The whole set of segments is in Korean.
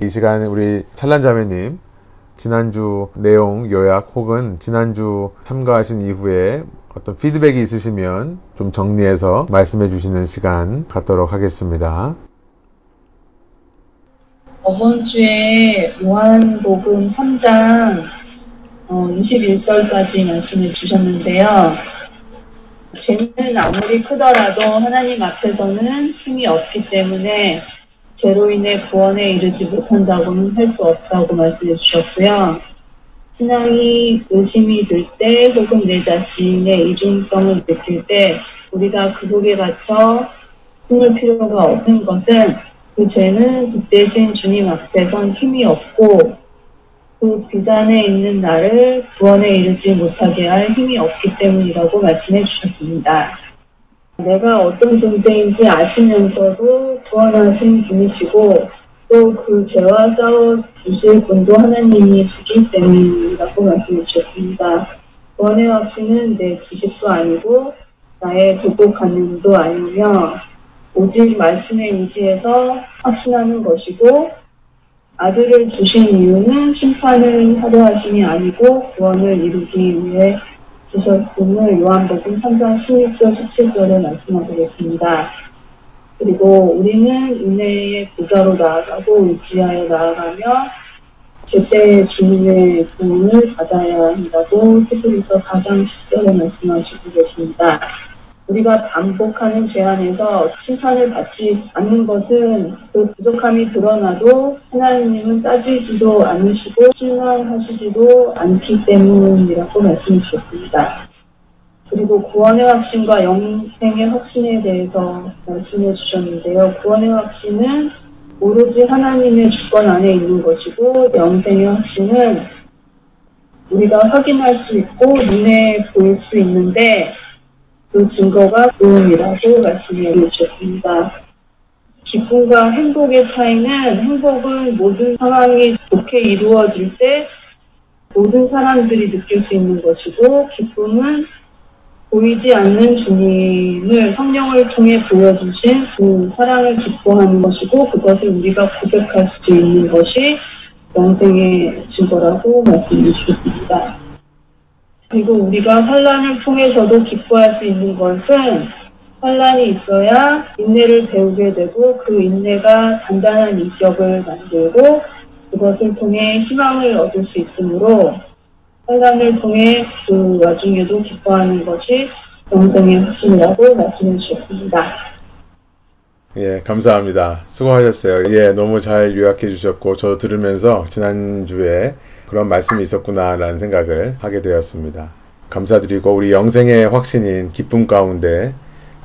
이 시간 우리 찰란자매님 지난주 내용 요약 혹은 지난주 참가하신 이후에 어떤 피드백이 있으시면 좀 정리해서 말씀해 주시는 시간 갖도록 하겠습니다. 저번 주에 요한복음 3장 21절까지 어, 말씀해 주셨는데요. 죄는 아무리 크더라도 하나님 앞에서는 힘이 없기 때문에 죄로 인해 구원에 이르지 못한다고는 할 수 없다고 말씀해 주셨고요. 신앙이 의심이 들 때 혹은 내 자신의 이중성을 느낄 때 우리가 그 속에 갇혀 숨을 필요가 없는 것은 그 죄는 그 대신 주님 앞에선 힘이 없고 그 비단에 있는 나를 구원에 이르지 못하게 할 힘이 없기 때문이라고 말씀해 주셨습니다. 내가 어떤 존재인지 아시면서도 구원하신 분이시고 또 그 죄와 싸워 주실 분도 하나님이시기 때문이라고 말씀해 주셨습니다. 구원의 확신은 내 지식도 아니고 나의 도구 가능도 아니며 오직 말씀에 의지해서 확신하는 것이고 아들을 주신 이유는 심판을 하려 하심이 아니고 구원을 이루기 위해 주셨음을 요한복음 3장 16절 17절에 말씀하고 계십니다. 그리고 우리는 은혜의 보좌로 나아가고 의지하여 나아가며 제때 주님의 구원을 받아야 한다고 히브리서 4장 10절에 말씀하시고 계십니다. 우리가 반복하는 죄 안에서 심판을 받지 않는 것은 그 부족함이 드러나도 하나님은 따지지도 않으시고 실망하시지도 않기 때문이라고 말씀해 주셨습니다. 그리고 구원의 확신과 영생의 확신에 대해서 말씀해 주셨는데요. 구원의 확신은 오로지 하나님의 주권 안에 있는 것이고 영생의 확신은 우리가 확인할 수 있고 눈에 보일 수 있는데 그 증거가 도움이라고 말씀해 주셨습니다. 기쁨과 행복의 차이는 행복은 모든 상황이 좋게 이루어질 때 모든 사람들이 느낄 수 있는 것이고 기쁨은 보이지 않는 주님을 성령을 통해 보여주신 그 사랑을 기뻐하는 것이고 그것을 우리가 고백할 수 있는 것이 영생의 증거라고 말씀해 주셨습니다. 그리고 우리가 환란을 통해서도 기뻐할 수 있는 것은 환란이 있어야 인내를 배우게 되고 그 인내가 단단한 인격을 만들고 그것을 통해 희망을 얻을 수 있으므로 환란을 통해 그 와중에도 기뻐하는 것이 영성의 핵심이라고 말씀해 주셨습니다. 예, 감사합니다. 수고하셨어요. 예, 너무 잘 요약해 주셨고, 저 들으면서 지난주에 그런 말씀이 있었구나라는 생각을 하게 되었습니다. 감사드리고 우리 영생의 확신인 기쁨 가운데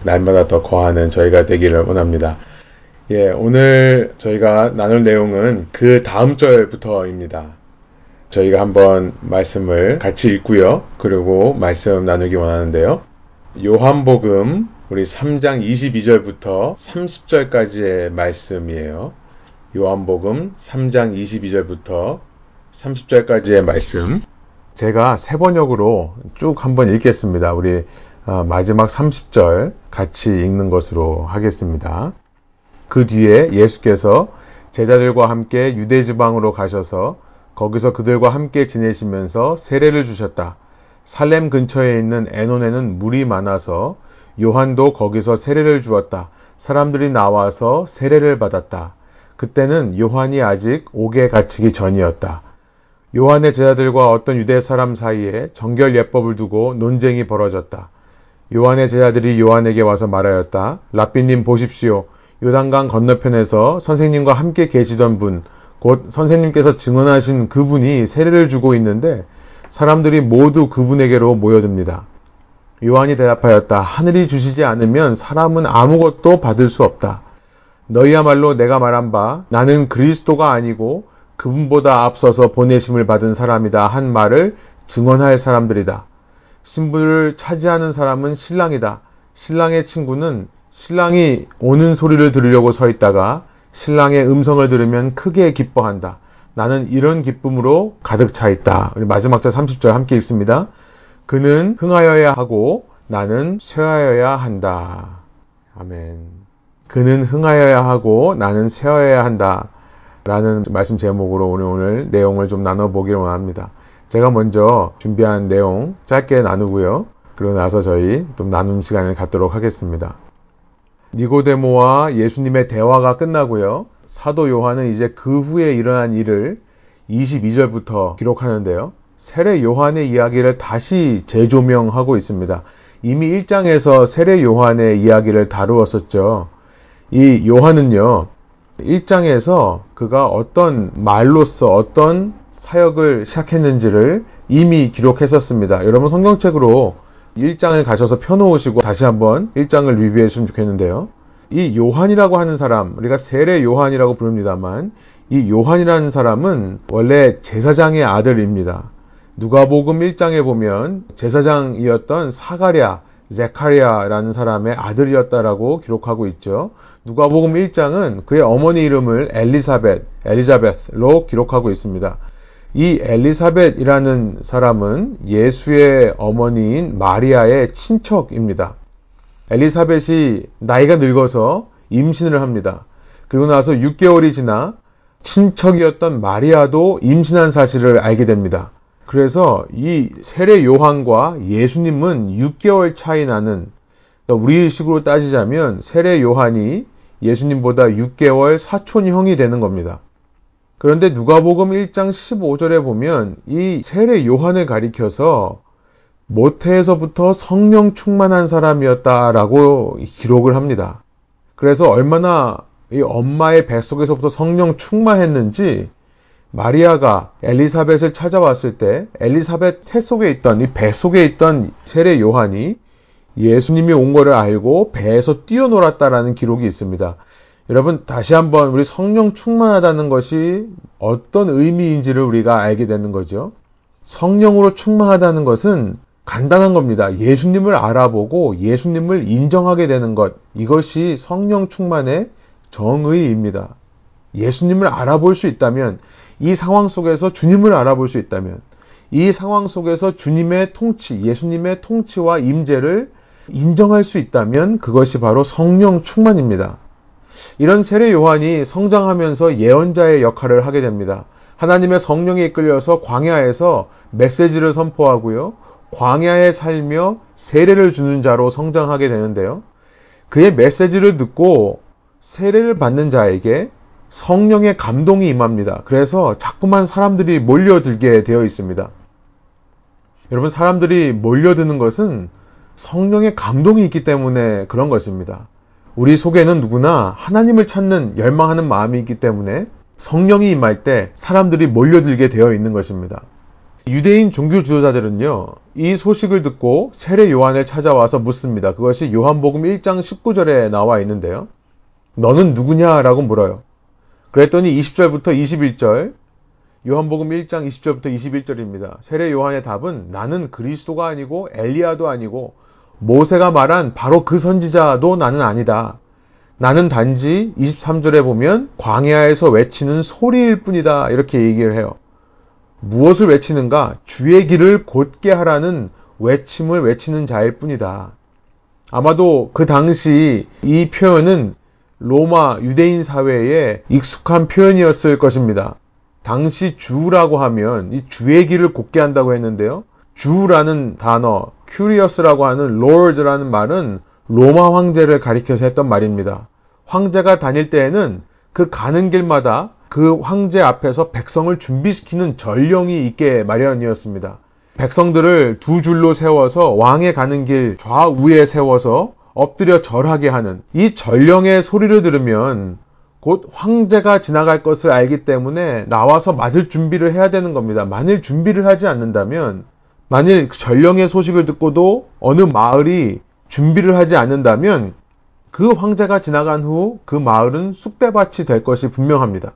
날마다 더 거하는 저희가 되기를 원합니다. 예, 오늘 저희가 나눌 내용은 그 다음 절부터입니다. 저희가 한번 말씀을 같이 읽고요. 그리고 말씀 나누기 원하는데요. 요한복음 우리 3장 22절부터 30절까지의 말씀이에요. 요한복음 3장 22절부터 30절까지의 말씀 제가 세 번역으로 쭉 한번 읽겠습니다. 우리 어, 마지막 30절 같이 읽는 것으로 하겠습니다. 그 뒤에 예수께서 제자들과 함께 유대 지방으로 가셔서 거기서 그들과 함께 지내시면서 세례를 주셨다. 살렘 근처에 있는 에논에는 물이 많아서 요한도 거기서 세례를 주었다. 사람들이 나와서 세례를 받았다. 그때는 요한이 아직 옥에 갇히기 전이었다. 요한의 제자들과 어떤 유대 사람 사이에 정결 예법을 두고 논쟁이 벌어졌다. 요한의 제자들이 요한에게 와서 말하였다. 라삐님 보십시오. 요단강 건너편에서 선생님과 함께 계시던 분, 곧 선생님께서 증언하신 그분이 세례를 주고 있는데 사람들이 모두 그분에게로 모여듭니다. 요한이 대답하였다. 하늘이 주시지 않으면 사람은 아무것도 받을 수 없다. 너희야말로 내가 말한 바 나는 그리스도가 아니고 그분보다 앞서서 보내심을 받은 사람이다 한 말을 증언할 사람들이다. 신부를 차지하는 사람은 신랑이다. 신랑의 친구는 신랑이 오는 소리를 들으려고 서 있다가 신랑의 음성을 들으면 크게 기뻐한다. 나는 이런 기쁨으로 가득 차 있다. 우리 마지막 절 30절 함께 읽습니다. 그는 흥하여야 하고 나는 쇠하여야 한다. 아멘. 그는 흥하여야 하고 나는 쇠하여야 한다. 라는 말씀 제목으로 오늘 오늘 내용을 좀 나눠보기를 원합니다. 제가 먼저 준비한 내용 짧게 나누고요. 그러고 나서 저희 좀 나눈 시간을 갖도록 하겠습니다. 니고데모와 예수님의 대화가 끝나고요. 사도 요한은 이제 그 후에 일어난 일을 22절부터 기록하는데요. 세례 요한의 이야기를 다시 재조명하고 있습니다. 이미 1장에서 세례 요한의 이야기를 다루었었죠. 이 요한은요, 1장에서 그가 어떤 말로서 어떤 사역을 시작했는지를 이미 기록했었습니다. 여러분 성경책으로 1장을 가셔서 펴놓으시고 다시 한번 1장을 리뷰해 주시면 좋겠는데요. 이 요한이라고 하는 사람, 우리가 세례 요한이라고 부릅니다만 이 요한이라는 사람은 원래 제사장의 아들입니다. 누가복음 1장에 보면 제사장이었던 사가랴, 제카리아라는 사람의 아들이었다라고 기록하고 있죠. 누가복음 1장은 그의 어머니 이름을 엘리사벳, 엘리자벳로 기록하고 있습니다. 이 엘리사벳이라는 사람은 예수의 어머니인 마리아의 친척입니다. 엘리사벳이 나이가 늙어서 임신을 합니다. 그리고 나서 6개월이 지나 친척이었던 마리아도 임신한 사실을 알게 됩니다. 그래서 이 세례 요한과 예수님은 6개월 차이 나는 그러니까 우리식으로 따지자면 세례 요한이 예수님보다 6개월 사촌형이 되는 겁니다. 그런데 누가복음 1장 15절에 보면 이 세례 요한을 가리켜서 모태에서부터 성령 충만한 사람이었다라고 기록을 합니다. 그래서 얼마나 이 엄마의 뱃속에서부터 성령 충만했는지 마리아가 엘리사벳을 찾아왔을 때 엘리사벳 태 속에 있던 이 배 속에 있던 세례 요한이 예수님이 온 거를 알고 배에서 뛰어놀았다라는 기록이 있습니다. 여러분 다시 한번 우리 성령 충만하다는 것이 어떤 의미인지를 우리가 알게 되는 거죠. 성령으로 충만하다는 것은 간단한 겁니다. 예수님을 알아보고 예수님을 인정하게 되는 것. 이것이 성령 충만의 정의입니다. 예수님을 알아볼 수 있다면, 이 상황 속에서 주님을 알아볼 수 있다면, 이 상황 속에서 주님의 통치, 예수님의 통치와 임재를 인정할 수 있다면 그것이 바로 성령 충만입니다. 이런 세례 요한이 성장하면서 예언자의 역할을 하게 됩니다. 하나님의 성령에 이끌려서 광야에서 메시지를 선포하고요. 광야에 살며 세례를 주는 자로 성장하게 되는데요. 그의 메시지를 듣고 세례를 받는 자에게 성령의 감동이 임합니다. 그래서 자꾸만 사람들이 몰려들게 되어 있습니다. 여러분, 사람들이 몰려드는 것은 성령의 감동이 있기 때문에 그런 것입니다. 우리 속에는 누구나 하나님을 찾는 열망하는 마음이 있기 때문에 성령이 임할 때 사람들이 몰려들게 되어 있는 것입니다. 유대인 종교 지도자들은요, 이 소식을 듣고 세례 요한을 찾아와서 묻습니다. 그것이 요한복음 1장 19절에 나와 있는데요. 너는 누구냐라고 물어요. 그랬더니 20절부터 21절, 요한복음 1장 20절부터 21절입니다. 세례 요한의 답은 나는 그리스도가 아니고 엘리야도 아니고 모세가 말한 바로 그 선지자도 나는 아니다. 나는 단지 23절에 보면 광야에서 외치는 소리일 뿐이다. 이렇게 얘기를 해요. 무엇을 외치는가? 주의 길을 곧게 하라는 외침을 외치는 자일 뿐이다. 아마도 그 당시 이 표현은 로마 유대인 사회에 익숙한 표현이었을 것입니다. 당시 주라고 하면 이 주의 길을 곧게 한다고 했는데요. 주라는 단어, curious라고 하는 lord라는 말은 로마 황제를 가리켜서 했던 말입니다. 황제가 다닐 때에는 그 가는 길마다 그 황제 앞에서 백성을 준비시키는 전령이 있게 마련이었습니다. 백성들을 두 줄로 세워서 왕의 가는 길 좌우에 세워서 엎드려 절하게 하는 이 전령의 소리를 들으면 곧 황제가 지나갈 것을 알기 때문에 나와서 맞을 준비를 해야 되는 겁니다. 만일 준비를 하지 않는다면 만일 전령의 소식을 듣고도 어느 마을이 준비를 하지 않는다면 그 황제가 지나간 후 그 마을은 쑥대밭이 될 것이 분명합니다.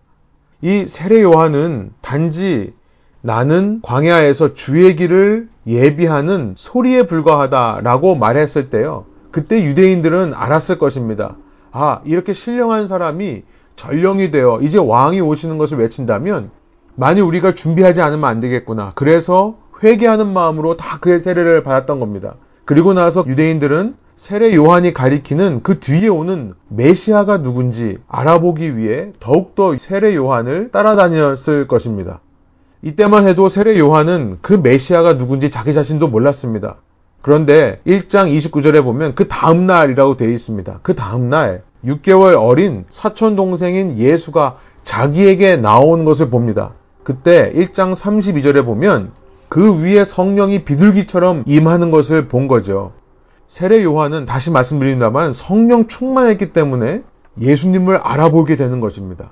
이 세례 요한은 단지 나는 광야에서 주의 길을 예비하는 소리에 불과하다라고 말했을 때요. 그때 유대인들은 알았을 것입니다. 아, 이렇게 신령한 사람이 전령이 되어 이제 왕이 오시는 것을 외친다면 만일 우리가 준비하지 않으면 안 되겠구나. 그래서 회개하는 마음으로 다 그의 세례를 받았던 겁니다. 그리고 나서 유대인들은 세례 요한이 가리키는 그 뒤에 오는 메시아가 누군지 알아보기 위해 더욱더 세례 요한을 따라다녔을 것입니다. 이때만 해도 세례 요한은 그 메시아가 누군지 자기 자신도 몰랐습니다. 그런데 1장 29절에 보면 그 다음날이라고 되어 있습니다. 그 다음날 6개월 어린 사촌 동생인 예수가 자기에게 나온 것을 봅니다. 그때 1장 32절에 보면 그 위에 성령이 비둘기처럼 임하는 것을 본 거죠. 세례 요한은 다시 말씀드린다만 성령 충만했기 때문에 예수님을 알아보게 되는 것입니다.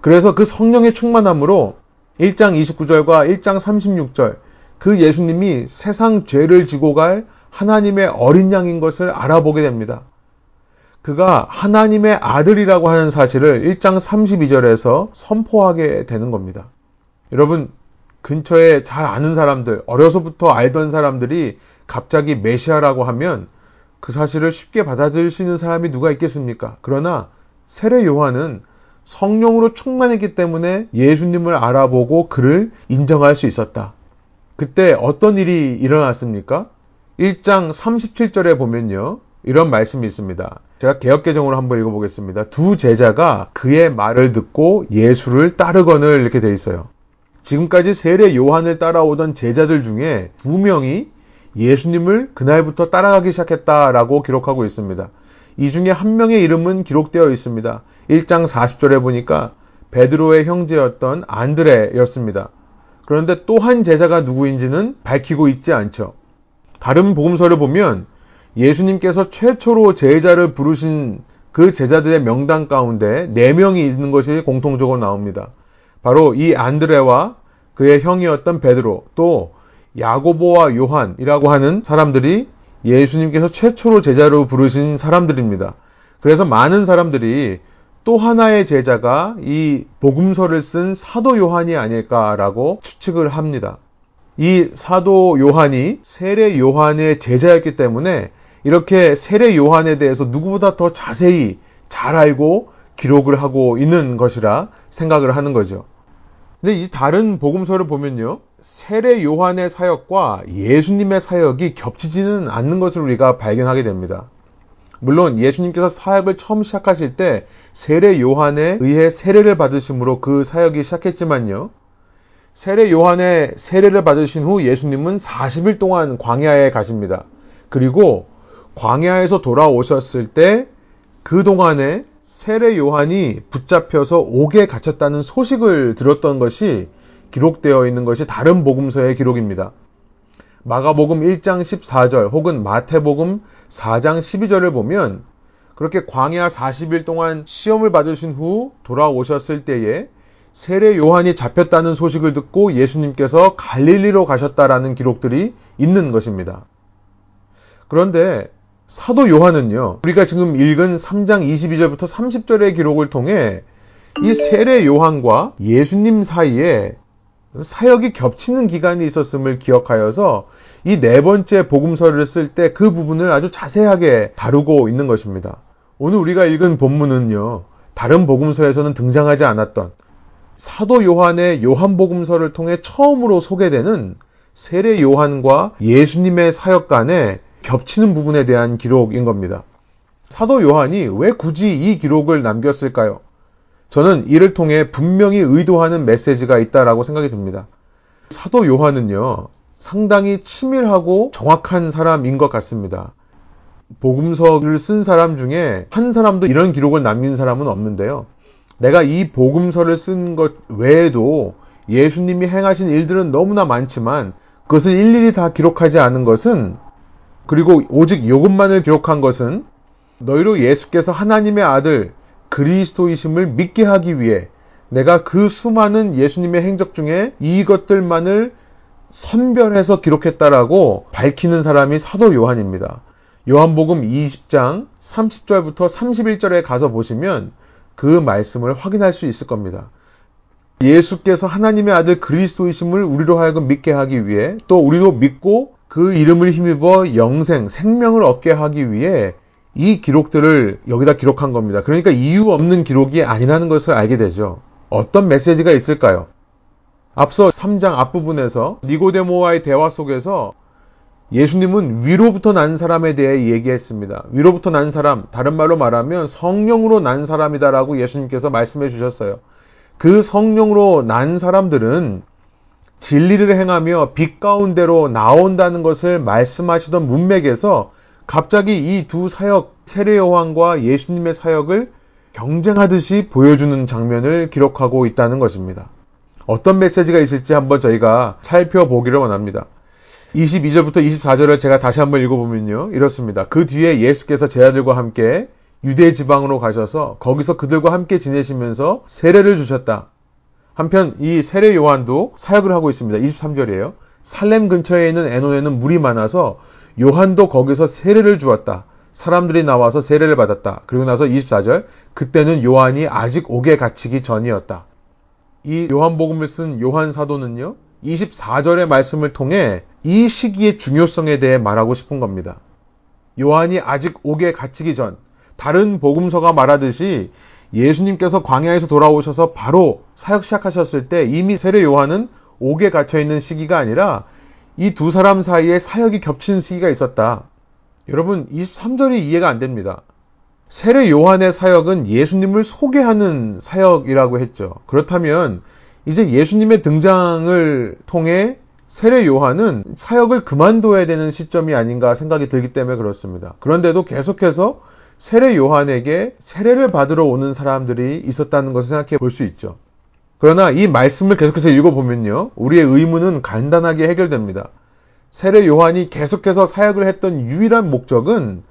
그래서 그 성령의 충만함으로 1장 29절과 1장 36절 그 예수님이 세상 죄를 지고 갈 하나님의 어린 양인 것을 알아보게 됩니다. 그가 하나님의 아들이라고 하는 사실을 1장 32절에서 선포하게 되는 겁니다. 여러분, 근처에 잘 아는 사람들, 어려서부터 알던 사람들이 갑자기 메시아라고 하면 그 사실을 쉽게 받아들일 수 있는 사람이 누가 있겠습니까? 그러나 세례 요한은 성령으로 충만했기 때문에 예수님을 알아보고 그를 인정할 수 있었다. 그때 어떤 일이 일어났습니까? 1장 37절에 보면요. 이런 말씀이 있습니다. 제가 개혁개정으로 한번 읽어보겠습니다. 두 제자가 그의 말을 듣고 예수를 따르거늘 이렇게 돼 있어요. 지금까지 세례 요한을 따라오던 제자들 중에 두 명이 예수님을 그날부터 따라가기 시작했다라고 기록하고 있습니다. 이 중에 한 명의 이름은 기록되어 있습니다. 1장 40절에 보니까 베드로의 형제였던 안드레였습니다. 그런데 또 한 제자가 누구인지는 밝히고 있지 않죠. 다른 복음서를 보면 예수님께서 최초로 제자를 부르신 그 제자들의 명단 가운데 4명이 있는 것이 공통적으로 나옵니다. 바로 이 안드레와 그의 형이었던 베드로, 또 야고보와 요한이라고 하는 사람들이 예수님께서 최초로 제자로 부르신 사람들입니다. 그래서 많은 사람들이 또 하나의 제자가 이 복음서를 쓴 사도 요한이 아닐까라고 추측을 합니다. 이 사도 요한이 세례 요한의 제자였기 때문에 이렇게 세례 요한에 대해서 누구보다 더 자세히 잘 알고 기록을 하고 있는 것이라 생각을 하는 거죠. 근데 이 다른 복음서를 보면요. 세례 요한의 사역과 예수님의 사역이 겹치지는 않는 것을 우리가 발견하게 됩니다. 물론 예수님께서 사역을 처음 시작하실 때 세례 요한에 의해 세례를 받으심으로 그 사역이 시작했지만요. 세례 요한의 세례를 받으신 후 예수님은 40일 동안 광야에 가십니다. 그리고 광야에서 돌아오셨을 때 그동안에 세례 요한이 붙잡혀서 옥에 갇혔다는 소식을 들었던 것이 기록되어 있는 것이 다른 복음서의 기록입니다. 마가복음 1장 14절 혹은 마태복음 4장 12절을 보면 그렇게 광야 40일 동안 시험을 받으신 후 돌아오셨을 때에 세례 요한이 잡혔다는 소식을 듣고 예수님께서 갈릴리로 가셨다라는 기록들이 있는 것입니다. 그런데 사도 요한은요, 우리가 지금 읽은 3장 22절부터 30절의 기록을 통해 이 세례 요한과 예수님 사이에 사역이 겹치는 기간이 있었음을 기억하여서 이 네 번째 복음서를 쓸 때 그 부분을 아주 자세하게 다루고 있는 것입니다. 오늘 우리가 읽은 본문은요, 다른 복음서에서는 등장하지 않았던 사도 요한의 요한복음서를 통해 처음으로 소개되는 세례 요한과 예수님의 사역 간에 겹치는 부분에 대한 기록인 겁니다. 사도 요한이 왜 굳이 이 기록을 남겼을까요? 저는 이를 통해 분명히 의도하는 메시지가 있다라고 생각이 듭니다. 사도 요한은요, 상당히 치밀하고 정확한 사람인 것 같습니다. 복음서를 쓴 사람 중에 한 사람도 이런 기록을 남긴 사람은 없는데요. 내가 이 복음서를 쓴 것 외에도 예수님이 행하신 일들은 너무나 많지만 그것을 일일이 다 기록하지 않은 것은 그리고 오직 이것만을 기록한 것은 너희로 예수께서 하나님의 아들 그리스도이심을 믿게 하기 위해 내가 그 수많은 예수님의 행적 중에 이것들만을 선별해서 기록했다라고 밝히는 사람이 사도 요한입니다. 요한복음 20장 30절부터 31절에 가서 보시면 그 말씀을 확인할 수 있을 겁니다. 예수께서 하나님의 아들 그리스도이심을 우리로 하여금 믿게 하기 위해 또 우리도 믿고 그 이름을 힘입어 영생, 생명을 얻게 하기 위해 이 기록들을 여기다 기록한 겁니다. 그러니까 이유 없는 기록이 아니라는 것을 알게 되죠. 어떤 메시지가 있을까요? 앞서 3장 앞부분에서 니고데모와의 대화 속에서 예수님은 위로부터 난 사람에 대해 얘기했습니다. 위로부터 난 사람, 다른 말로 말하면 성령으로 난 사람이다라고 예수님께서 말씀해 주셨어요. 그 성령으로 난 사람들은 진리를 행하며 빛 가운데로 나온다는 것을 말씀하시던 문맥에서 갑자기 이 두 사역, 세례 요한과 예수님의 사역을 경쟁하듯이 보여주는 장면을 기록하고 있다는 것입니다. 어떤 메시지가 있을지 한번 저희가 살펴보기를 원합니다. 22절부터 24절을 제가 다시 한번 읽어보면요. 이렇습니다. 그 뒤에 예수께서 제 아들과 함께 유대 지방으로 가셔서 거기서 그들과 함께 지내시면서 세례를 주셨다. 한편 이 세례 요한도 사역을 하고 있습니다. 23절이에요. 살렘 근처에 있는 에논에는 물이 많아서 요한도 거기서 세례를 주었다. 사람들이 나와서 세례를 받았다. 그리고 나서 24절 그때는 요한이 아직 옥에 갇히기 전이었다. 이 요한복음을 쓴 요한 사도는요. 24절의 말씀을 통해 이 시기의 중요성에 대해 말하고 싶은 겁니다. 요한이 아직 옥에 갇히기 전, 다른 복음서가 말하듯이 예수님께서 광야에서 돌아오셔서 바로 사역 시작하셨을 때 이미 세례 요한은 옥에 갇혀 있는 시기가 아니라 이 두 사람 사이에 사역이 겹치는 시기가 있었다. 여러분, 23절이 이해가 안 됩니다. 세례 요한의 사역은 예수님을 소개하는 사역이라고 했죠. 그렇다면 이제 예수님의 등장을 통해 세례 요한은 사역을 그만둬야 되는 시점이 아닌가 생각이 들기 때문에 그렇습니다. 그런데도 계속해서 세례 요한에게 세례를 받으러 오는 사람들이 있었다는 것을 생각해 볼 수 있죠. 그러나 이 말씀을 계속해서 읽어보면요. 우리의 의문은 간단하게 해결됩니다. 세례 요한이 계속해서 사역을 했던 유일한 목적은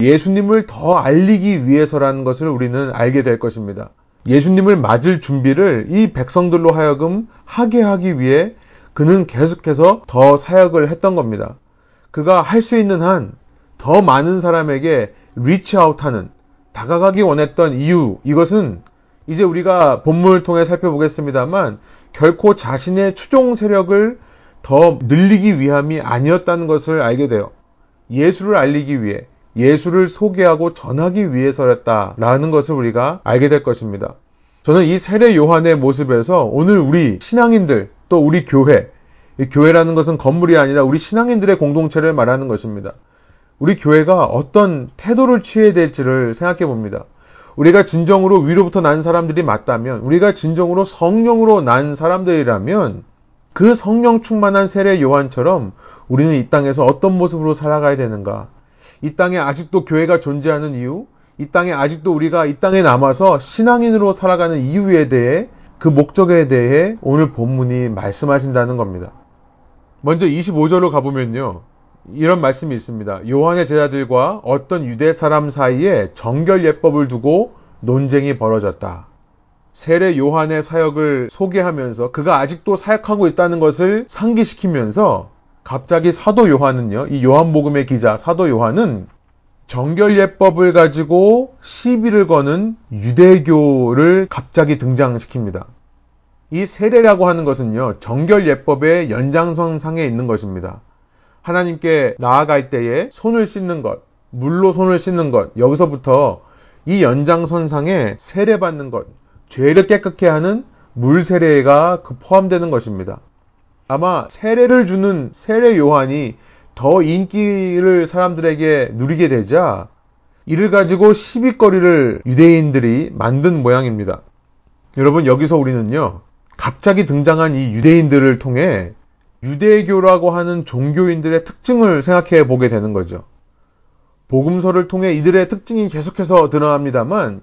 예수님을 더 알리기 위해서라는 것을 우리는 알게 될 것입니다. 예수님을 맞을 준비를 이 백성들로 하여금 하게 하기 위해 그는 계속해서 더 사역을 했던 겁니다. 그가 할 수 있는 한 더 많은 사람에게 reach out 하는 다가가기 원했던 이유 이것은 이제 우리가 본문을 통해 살펴보겠습니다만 결코 자신의 추종 세력을 더 늘리기 위함이 아니었다는 것을 알게 돼요. 예수를 알리기 위해 예수를 소개하고 전하기 위해서였다라는 것을 우리가 알게 될 것입니다. 저는 이 세례 요한의 모습에서 오늘 우리 신앙인들 또 우리 교회 교회라는 것은 건물이 아니라 우리 신앙인들의 공동체를 말하는 것입니다. 우리 교회가 어떤 태도를 취해야 될지를 생각해 봅니다. 우리가 진정으로 위로부터 난 사람들이 맞다면, 우리가 진정으로 성령으로 난 사람들이라면, 그 성령 충만한 세례 요한처럼 우리는 이 땅에서 어떤 모습으로 살아가야 되는가? 이 땅에 아직도 교회가 존재하는 이유, 이 땅에 아직도 우리가 이 땅에 남아서 신앙인으로 살아가는 이유에 대해 그 목적에 대해 오늘 본문이 말씀하신다는 겁니다. 먼저 25절로 가보면요. 이런 말씀이 있습니다. 요한의 제자들과 어떤 유대 사람 사이에 정결 예법을 두고 논쟁이 벌어졌다. 세례 요한의 사역을 소개하면서 그가 아직도 사역하고 있다는 것을 상기시키면서 갑자기 사도 요한은요, 이 요한복음의 기자 사도 요한은 정결 예법을 가지고 시비를 거는 유대교를 갑자기 등장시킵니다. 이 세례라고 하는 것은요, 정결 예법의 연장선상에 있는 것입니다. 하나님께 나아갈 때에 손을 씻는 것, 물로 손을 씻는 것, 여기서부터 이 연장선상에 세례받는 것, 죄를 깨끗게 하는 물 세례가 그 포함되는 것입니다. 아마 세례를 주는 세례 요한이 더 인기를 사람들에게 누리게 되자 이를 가지고 시비거리를 유대인들이 만든 모양입니다. 여러분 여기서 우리는요 갑자기 등장한 이 유대인들을 통해 유대교라고 하는 종교인들의 특징을 생각해 보게 되는 거죠. 복음서를 통해 이들의 특징이 계속해서 드러납니다만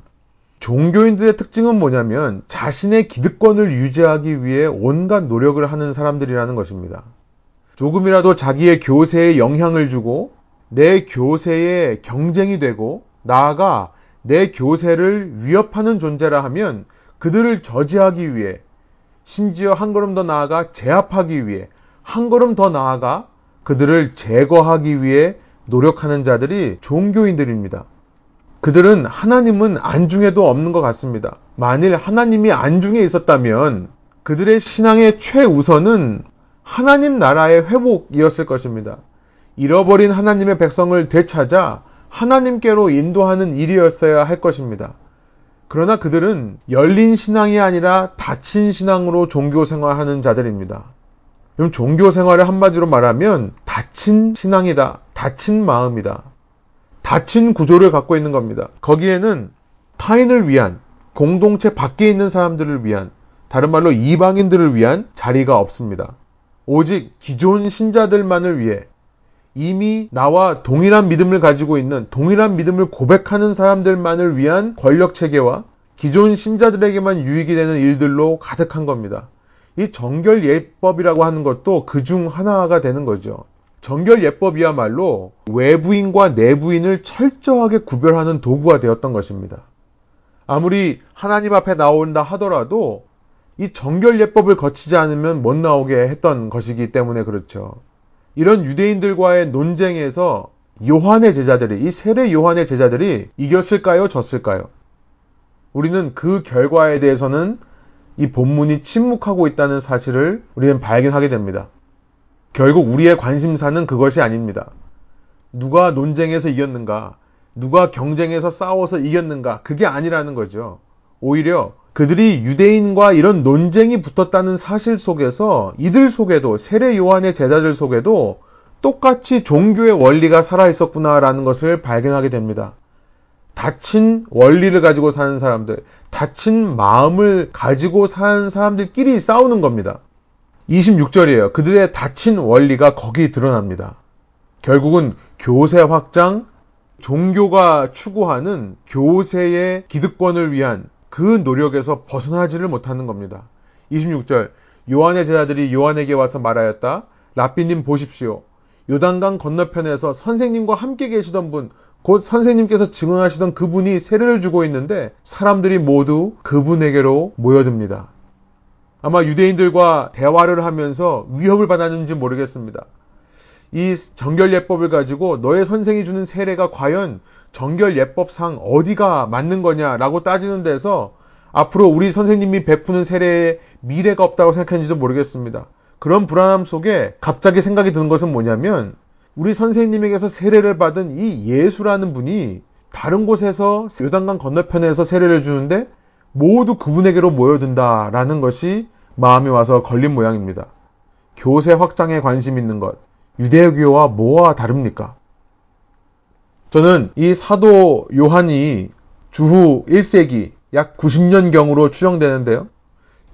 종교인들의 특징은 뭐냐면 자신의 기득권을 유지하기 위해 온갖 노력을 하는 사람들이라는 것입니다. 조금이라도 자기의 교세에 영향을 주고 내 교세에 경쟁이 되고 나아가 내 교세를 위협하는 존재라 하면 그들을 저지하기 위해 심지어 한 걸음 더 나아가 제압하기 위해 한 걸음 더 나아가 그들을 제거하기 위해 노력하는 자들이 종교인들입니다. 그들은 하나님은 안중에도 없는 것 같습니다. 만일 하나님이 안중에 있었다면 그들의 신앙의 최우선은 하나님 나라의 회복이었을 것입니다. 잃어버린 하나님의 백성을 되찾아 하나님께로 인도하는 일이었어야 할 것입니다. 그러나 그들은 열린 신앙이 아니라 닫힌 신앙으로 종교 생활하는 자들입니다. 그럼 종교 생활을 한마디로 말하면 닫힌 신앙이다. 닫힌 마음이다. 닫힌 구조를 갖고 있는 겁니다. 거기에는 타인을 위한, 공동체 밖에 있는 사람들을 위한, 다른 말로 이방인들을 위한 자리가 없습니다. 오직 기존 신자들만을 위해 이미 나와 동일한 믿음을 가지고 있는 동일한 믿음을 고백하는 사람들만을 위한 권력 체계와 기존 신자들에게만 유익이 되는 일들로 가득한 겁니다. 이 정결 예법이라고 하는 것도 그 중 하나가 되는 거죠. 정결 예법이야말로 외부인과 내부인을 철저하게 구별하는 도구가 되었던 것입니다. 아무리 하나님 앞에 나온다 하더라도 이 정결 예법을 거치지 않으면 못 나오게 했던 것이기 때문에 그렇죠. 이런 유대인들과의 논쟁에서 요한의 제자들이, 이 세례 요한의 제자들이 이겼을까요? 졌을까요? 우리는 그 결과에 대해서는 이 본문이 침묵하고 있다는 사실을 우리는 발견하게 됩니다. 결국 우리의 관심사는 그것이 아닙니다. 누가 논쟁에서 이겼는가, 누가 경쟁에서 싸워서 이겼는가, 그게 아니라는 거죠. 오히려 그들이 유대인과 이런 논쟁이 붙었다는 사실 속에서 이들 속에도 세례 요한의 제자들 속에도 똑같이 종교의 원리가 살아 있었구나라는 것을 발견하게 됩니다. 닫힌 원리를 가지고 사는 사람들, 닫힌 마음을 가지고 사는 사람들끼리 싸우는 겁니다. 26절이에요. 그들의 닫힌 원리가 거기 드러납니다. 결국은 교세 확장, 종교가 추구하는 교세의 기득권을 위한 그 노력에서 벗어나지를 못하는 겁니다. 26절 요한의 제자들이 요한에게 와서 말하였다. 라삐님 보십시오. 요단강 건너편에서 선생님과 함께 계시던 분, 곧 선생님께서 증언하시던 그분이 세례를 주고 있는데 사람들이 모두 그분에게로 모여듭니다. 아마 유대인들과 대화를 하면서 위협을 받았는지 모르겠습니다. 이 정결예법을 가지고 너의 선생이 주는 세례가 과연 정결 예법상 어디가 맞는 거냐라고 따지는 데서 앞으로 우리 선생님이 베푸는 세례에 미래가 없다고 생각했는지도 모르겠습니다. 그런 불안함 속에 갑자기 생각이 드는 것은 뭐냐면 우리 선생님에게서 세례를 받은 이 예수라는 분이 다른 곳에서 요단강 건너편에서 세례를 주는데 모두 그분에게로 모여든다라는 것이 마음에 와서 걸린 모양입니다. 교세 확장에 관심 있는 것, 유대교와 뭐와 다릅니까? 저는 이 사도 요한이 주후 1세기 약 90년경으로 추정되는데요.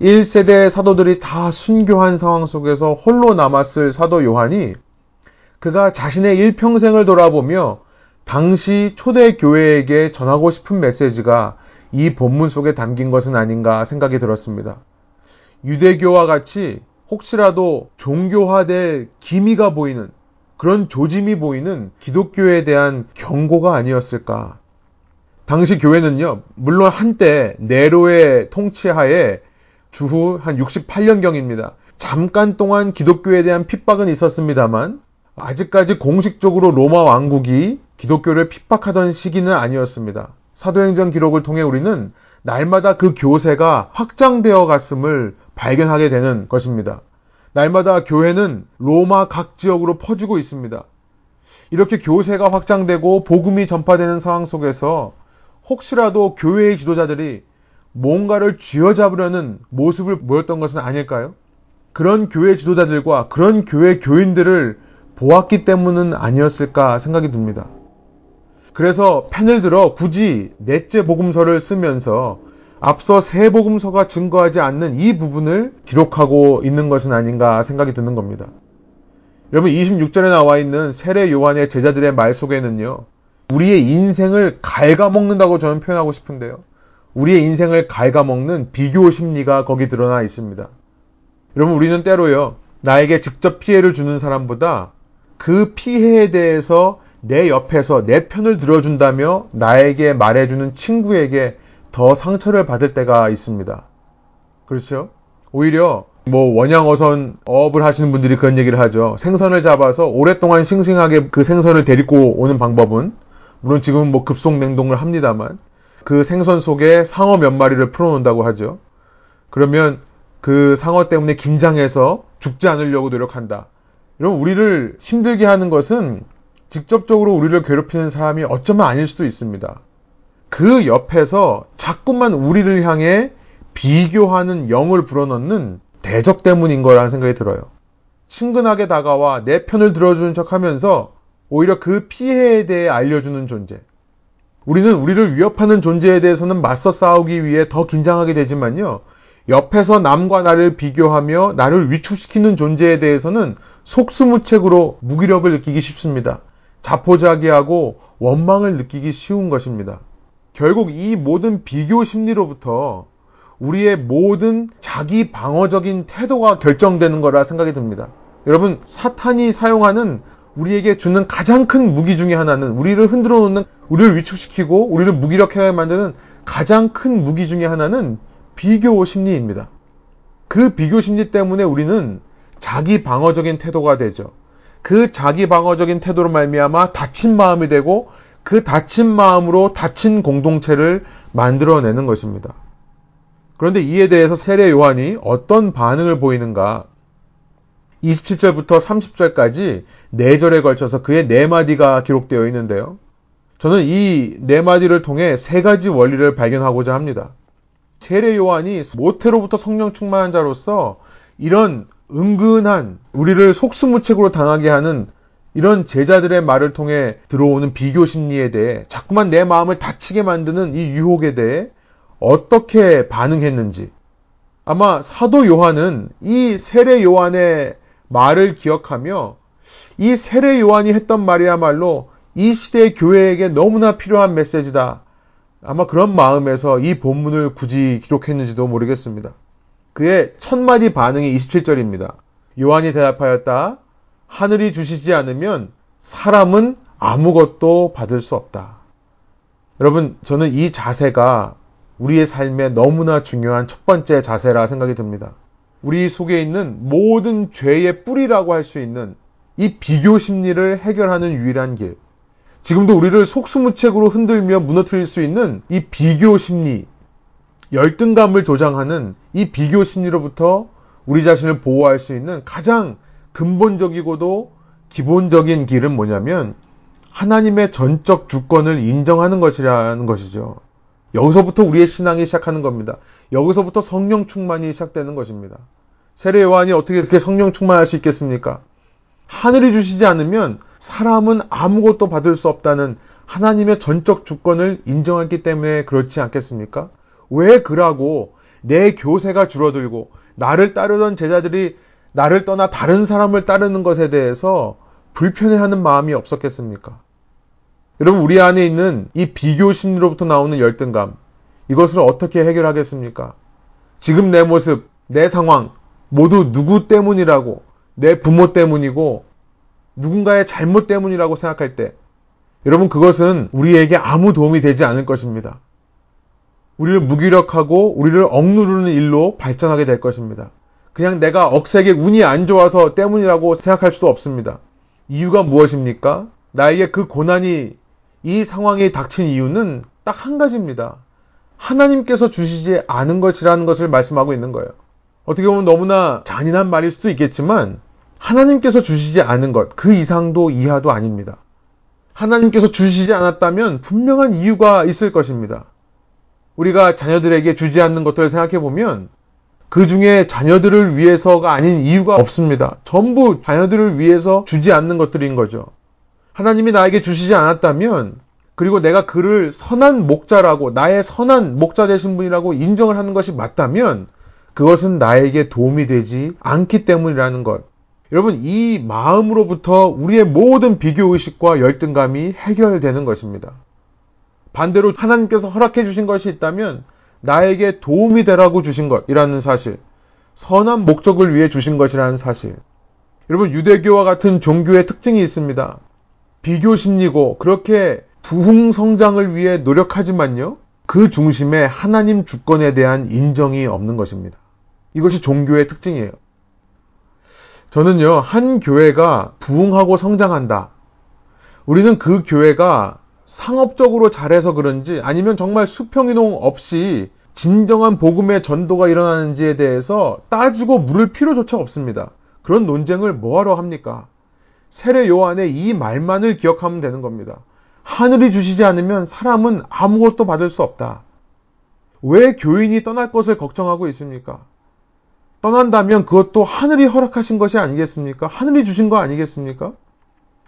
1세대 사도들이 다 순교한 상황 속에서 홀로 남았을 사도 요한이 그가 자신의 일평생을 돌아보며 당시 초대 교회에게 전하고 싶은 메시지가 이 본문 속에 담긴 것은 아닌가 생각이 들었습니다. 유대교와 같이 혹시라도 종교화될 기미가 보이는 그런 조짐이 보이는 기독교에 대한 경고가 아니었을까. 당시 교회는요, 물론 한때 네로의 통치하에 주후 한 68년경입니다. 잠깐 동안 기독교에 대한 핍박은 있었습니다만, 아직까지 공식적으로 로마 왕국이 기독교를 핍박하던 시기는 아니었습니다. 사도행전 기록을 통해 우리는 날마다 그 교세가 확장되어 갔음을 발견하게 되는 것입니다. 날마다 교회는 로마 각 지역으로 퍼지고 있습니다. 이렇게 교세가 확장되고 복음이 전파되는 상황 속에서 혹시라도 교회의 지도자들이 뭔가를 쥐어잡으려는 모습을 보였던 것은 아닐까요? 그런 교회 지도자들과 그런 교회 교인들을 보았기 때문은 아니었을까 생각이 듭니다. 그래서 펜을 들어 굳이 넷째 복음서를 쓰면서 앞서 세 복음서가 증거하지 않는 이 부분을 기록하고 있는 것은 아닌가 생각이 드는 겁니다. 여러분 26절에 나와 있는 세례 요한의 제자들의 말 속에는요. 우리의 인생을 갉아먹는다고 저는 표현하고 싶은데요. 우리의 인생을 갉아먹는 비교 심리가 거기 드러나 있습니다. 여러분 우리는 때로요. 나에게 직접 피해를 주는 사람보다 그 피해에 대해서 내 옆에서 내 편을 들어준다며 나에게 말해주는 친구에게 더 상처를 받을 때가 있습니다. 그렇죠? 오히려 뭐 원양어선 어업을 하시는 분들이 그런 얘기를 하죠. 생선을 잡아서 오랫동안 싱싱하게 그 생선을 데리고 오는 방법은 물론 지금은 뭐 급속 냉동을 합니다만 그 생선 속에 상어 몇 마리를 풀어놓는다고 하죠. 그러면 그 상어 때문에 긴장해서 죽지 않으려고 노력한다. 이런 우리를 힘들게 하는 것은 직접적으로 우리를 괴롭히는 사람이 어쩌면 아닐 수도 있습니다. 그 옆에서 자꾸만 우리를 향해 비교하는 영을 불어넣는 대적 때문인 거라는 생각이 들어요. 친근하게 다가와 내 편을 들어주는 척 하면서 오히려 그 피해에 대해 알려주는 존재. 우리는 우리를 위협하는 존재에 대해서는 맞서 싸우기 위해 더 긴장하게 되지만요. 옆에서 남과 나를 비교하며 나를 위축시키는 존재에 대해서는 속수무책으로 무기력을 느끼기 쉽습니다. 자포자기하고 원망을 느끼기 쉬운 것입니다. 결국 이 모든 비교 심리로부터 우리의 모든 자기 방어적인 태도가 결정되는 거라 생각이 듭니다. 여러분, 사탄이 사용하는 우리에게 주는 가장 큰 무기 중의 하나는 우리를 흔들어 놓는, 우리를 위축시키고 우리를 무기력하게 만드는 가장 큰 무기 중의 하나는 비교 심리입니다. 그 비교 심리 때문에 우리는 자기 방어적인 태도가 되죠. 그 자기 방어적인 태도로 말미암아 다친 마음이 되고 그 다친 마음으로 다친 공동체를 만들어내는 것입니다. 그런데 이에 대해서 세례 요한이 어떤 반응을 보이는가? 27절부터 30절까지 4절에 걸쳐서 그의 네 마디가 기록되어 있는데요. 저는 이 네 마디를 통해 세 가지 원리를 발견하고자 합니다. 세례 요한이 모태로부터 성령 충만한 자로서 이런 은근한 우리를 속수무책으로 당하게 하는 이런 제자들의 말을 통해 들어오는 비교 심리에 대해 자꾸만 내 마음을 다치게 만드는 이 유혹에 대해 어떻게 반응했는지 아마 사도 요한은 이 세례 요한의 말을 기억하며 이 세례 요한이 했던 말이야말로 이 시대의 교회에게 너무나 필요한 메시지다. 아마 그런 마음에서 이 본문을 굳이 기록했는지도 모르겠습니다. 그의 첫 마디 반응이 27절입니다. 요한이 대답하였다. 하늘이 주시지 않으면 사람은 아무것도 받을 수 없다. 여러분, 저는 이 자세가 우리의 삶에 너무나 중요한 첫 번째 자세라 생각이 듭니다. 우리 속에 있는 모든 죄의 뿌리라고 할 수 있는 이 비교 심리를 해결하는 유일한 길. 지금도 우리를 속수무책으로 흔들며 무너뜨릴 수 있는 이 비교 심리, 열등감을 조장하는 이 비교 심리로부터 우리 자신을 보호할 수 있는 가장 근본적이고도 기본적인 길은 뭐냐면 하나님의 전적 주권을 인정하는 것이라는 것이죠. 여기서부터 우리의 신앙이 시작하는 겁니다. 여기서부터 성령 충만이 시작되는 것입니다. 세례 요한이 어떻게 그렇게 성령 충만할 수 있겠습니까? 하늘이 주시지 않으면 사람은 아무것도 받을 수 없다는 하나님의 전적 주권을 인정했기 때문에 그렇지 않겠습니까? 왜 그라고 내 교세가 줄어들고 나를 따르던 제자들이 나를 떠나 다른 사람을 따르는 것에 대해서 불편해하는 마음이 없었겠습니까? 여러분, 우리 안에 있는 이 비교 심리로부터 나오는 열등감, 이것을 어떻게 해결하겠습니까? 지금 내 모습, 내 상황, 모두 누구 때문이라고, 내 부모 때문이고, 누군가의 잘못 때문이라고 생각할 때, 여러분, 그것은 우리에게 아무 도움이 되지 않을 것입니다. 우리를 무기력하고 우리를 억누르는 일로 발전하게 될 것입니다. 그냥 내가 억세게 운이 안 좋아서 때문이라고 생각할 수도 없습니다. 이유가 무엇입니까? 나에게 그 고난이 이 상황이 닥친 이유는 딱 한 가지입니다. 하나님께서 주시지 않은 것이라는 것을 말씀하고 있는 거예요. 어떻게 보면 너무나 잔인한 말일 수도 있겠지만 하나님께서 주시지 않은 것, 그 이상도 이하도 아닙니다. 하나님께서 주시지 않았다면 분명한 이유가 있을 것입니다. 우리가 자녀들에게 주지 않는 것들을 생각해 보면 그 중에 자녀들을 위해서가 아닌 이유가 없습니다. 전부 자녀들을 위해서 주지 않는 것들인 거죠. 하나님이 나에게 주시지 않았다면 그리고 내가 그를 선한 목자라고 나의 선한 목자 되신 분이라고 인정을 하는 것이 맞다면 그것은 나에게 도움이 되지 않기 때문이라는 것. 여러분 이 마음으로부터 우리의 모든 비교 의식과 열등감이 해결되는 것입니다. 반대로 하나님께서 허락해 주신 것이 있다면 나에게 도움이 되라고 주신 것이라는 사실, 선한 목적을 위해 주신 것이라는 사실. 여러분 유대교와 같은 종교의 특징이 있습니다. 비교 심리고 그렇게 부흥 성장을 위해 노력하지만요. 그 중심에 하나님 주권에 대한 인정이 없는 것입니다. 이것이 종교의 특징이에요. 저는요, 한 교회가 부흥하고 성장한다. 우리는 그 교회가 상업적으로 잘해서 그런지 아니면 정말 수평이동 없이 진정한 복음의 전도가 일어나는지에 대해서 따지고 물을 필요조차 없습니다. 그런 논쟁을 뭐하러 합니까? 세례 요한의 이 말만을 기억하면 되는 겁니다. 하늘이 주시지 않으면 사람은 아무것도 받을 수 없다. 왜 교인이 떠날 것을 걱정하고 있습니까? 떠난다면 그것도 하늘이 허락하신 것이 아니겠습니까? 하늘이 주신 거 아니겠습니까?